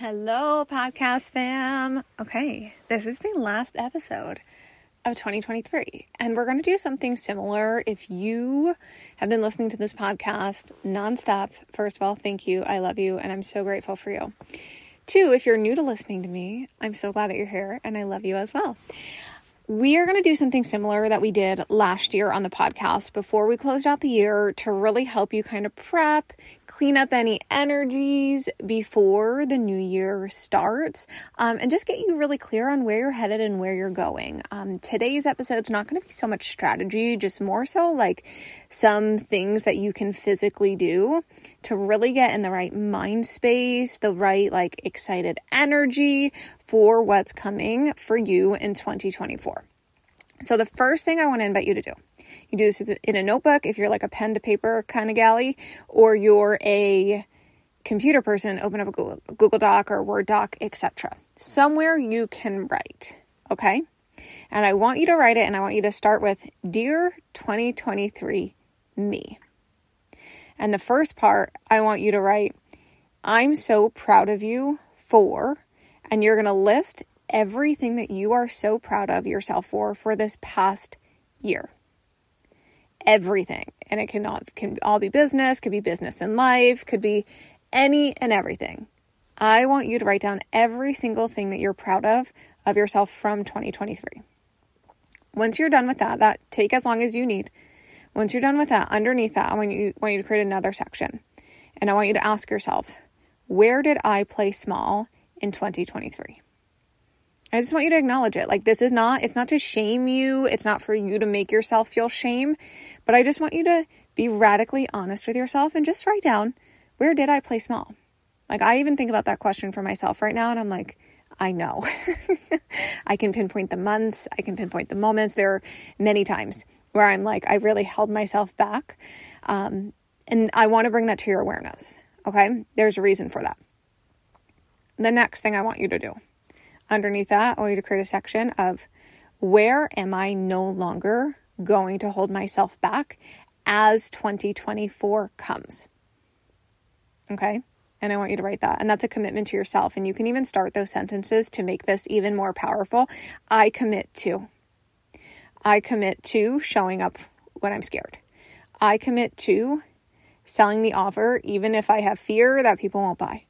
Hello, podcast fam. Okay, this is the last episode of 2023, and we're going to do something similar. If you have been listening to this podcast nonstop, first of all, thank you. I love you, and I'm so grateful for you. Two, if you're new to listening to me, I'm so glad that you're here, and I love you as well. We are going to do something similar that we did last year on the podcast before we closed out the year to really help you kind of prep, clean up any energies before the new year starts, um, and just get you really clear on where you're headed and where you're going. Um, today's episode is not going to be so much strategy, just more so like some things that you can physically do to really get in the right mind space, the right like excited energy for what's coming for you in 2024. So, the first thing I want to invite you to do, you do this in a notebook if you're like a pen to paper kind of galley, or you're a computer person, open up a Google, Google Doc or Word doc, etc. Somewhere you can write, okay? And I want you to write it, and I want you to start with Dear 2023 Me. And the first part, I want you to write, I'm so proud of you for, and you're going to list everything that you are so proud of yourself for for this past year. Everything. And it cannot can all be business, could be business in life, could be any and everything. I want you to write down every single thing that you're proud of of yourself from 2023. Once you're done with that, that take as long as you need. Once you're done with that, underneath that, I want you want you to create another section. And I want you to ask yourself, where did I play small in 2023? I just want you to acknowledge it. Like, this is not, it's not to shame you. It's not for you to make yourself feel shame, but I just want you to be radically honest with yourself and just write down where did I play small? Like, I even think about that question for myself right now, and I'm like, I know. I can pinpoint the months, I can pinpoint the moments. There are many times where I'm like, I really held myself back. Um, and I want to bring that to your awareness. Okay. There's a reason for that. The next thing I want you to do Underneath that, I want you to create a section of where am I no longer going to hold myself back as 2024 comes. Okay? And I want you to write that. And that's a commitment to yourself. And you can even start those sentences to make this even more powerful. I commit to. I commit to showing up when I'm scared. I commit to selling the offer, even if I have fear that people won't buy.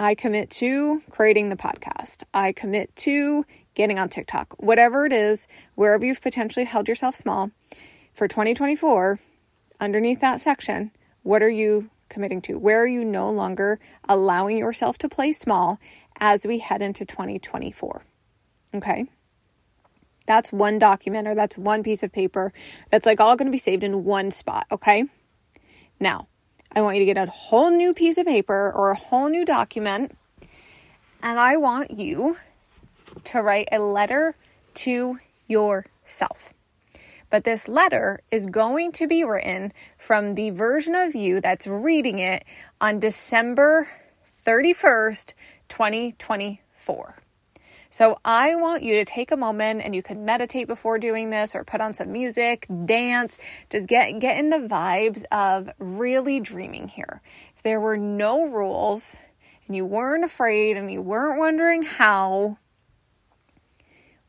I commit to creating the podcast. I commit to getting on TikTok. Whatever it is, wherever you've potentially held yourself small for 2024, underneath that section, what are you committing to? Where are you no longer allowing yourself to play small as we head into 2024? Okay. That's one document or that's one piece of paper that's like all going to be saved in one spot. Okay. Now, I want you to get a whole new piece of paper or a whole new document, and I want you to write a letter to yourself. But this letter is going to be written from the version of you that's reading it on December 31st, 2024. So I want you to take a moment and you can meditate before doing this or put on some music, dance, just get get in the vibes of really dreaming here. If there were no rules and you weren't afraid and you weren't wondering how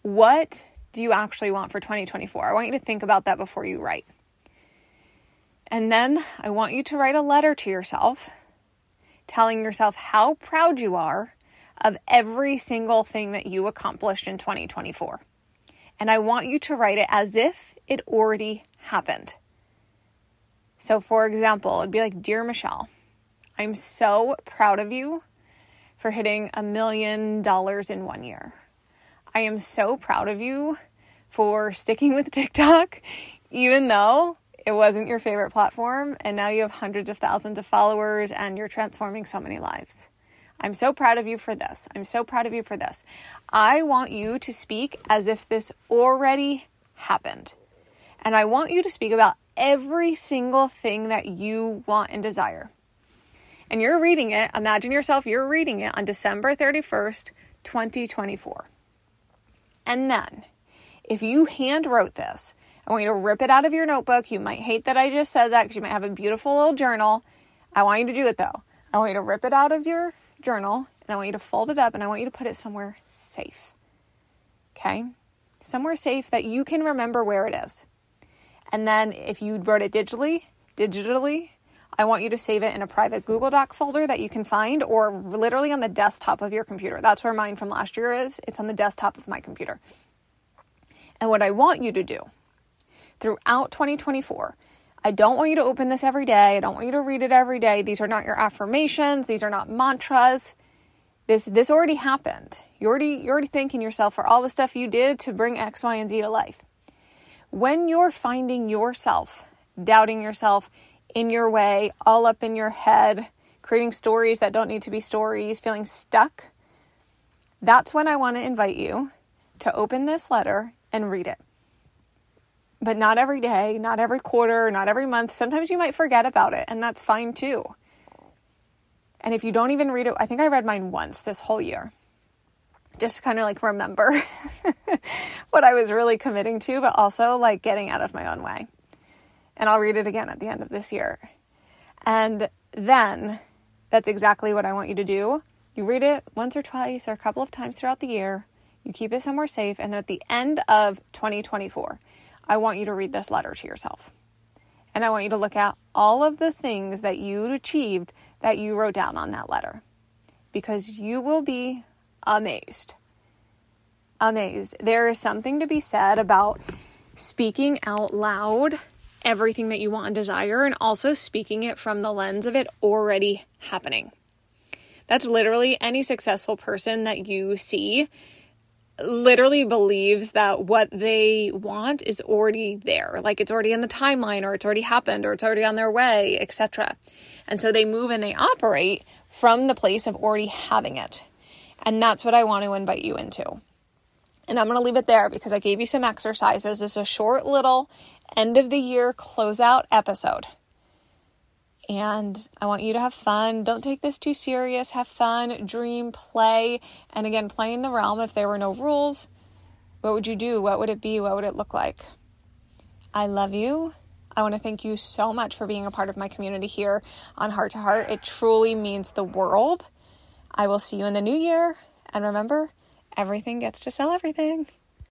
what do you actually want for 2024? I want you to think about that before you write. And then I want you to write a letter to yourself telling yourself how proud you are of every single thing that you accomplished in 2024. And I want you to write it as if it already happened. So, for example, it'd be like Dear Michelle, I'm so proud of you for hitting a million dollars in one year. I am so proud of you for sticking with TikTok, even though it wasn't your favorite platform, and now you have hundreds of thousands of followers and you're transforming so many lives. I'm so proud of you for this. I'm so proud of you for this. I want you to speak as if this already happened. And I want you to speak about every single thing that you want and desire. And you're reading it, imagine yourself, you're reading it on December 31st, 2024. And then, if you hand wrote this, I want you to rip it out of your notebook. You might hate that I just said that because you might have a beautiful little journal. I want you to do it though. I want you to rip it out of your journal and I want you to fold it up and I want you to put it somewhere safe. Okay? Somewhere safe that you can remember where it is. And then if you wrote it digitally, digitally, I want you to save it in a private Google Doc folder that you can find or literally on the desktop of your computer. That's where mine from last year is. It's on the desktop of my computer. And what I want you to do throughout 2024, I don't want you to open this every day. I don't want you to read it every day. These are not your affirmations. These are not mantras. This this already happened. You already you're already thanking yourself for all the stuff you did to bring X, Y, and Z to life. When you're finding yourself, doubting yourself in your way, all up in your head, creating stories that don't need to be stories, feeling stuck, that's when I want to invite you to open this letter and read it. But not every day, not every quarter, not every month. Sometimes you might forget about it, and that's fine too. And if you don't even read it, I think I read mine once this whole year just kind of like remember what I was really committing to, but also like getting out of my own way. And I'll read it again at the end of this year. And then that's exactly what I want you to do. You read it once or twice or a couple of times throughout the year. You keep it somewhere safe. And then at the end of 2024, I want you to read this letter to yourself. And I want you to look at all of the things that you achieved that you wrote down on that letter. Because you will be amazed. Amazed. There is something to be said about speaking out loud everything that you want and desire, and also speaking it from the lens of it already happening. That's literally any successful person that you see literally believes that what they want is already there like it's already in the timeline or it's already happened or it's already on their way etc and so they move and they operate from the place of already having it and that's what I want to invite you into. And I'm going to leave it there because I gave you some exercises. This is a short little end of the year closeout episode. And I want you to have fun. Don't take this too serious. Have fun, dream, play. And again, play in the realm. If there were no rules, what would you do? What would it be? What would it look like? I love you. I want to thank you so much for being a part of my community here on Hart to Heart. It truly means the world. I will see you in the new year. And remember, everything gets to sell everything.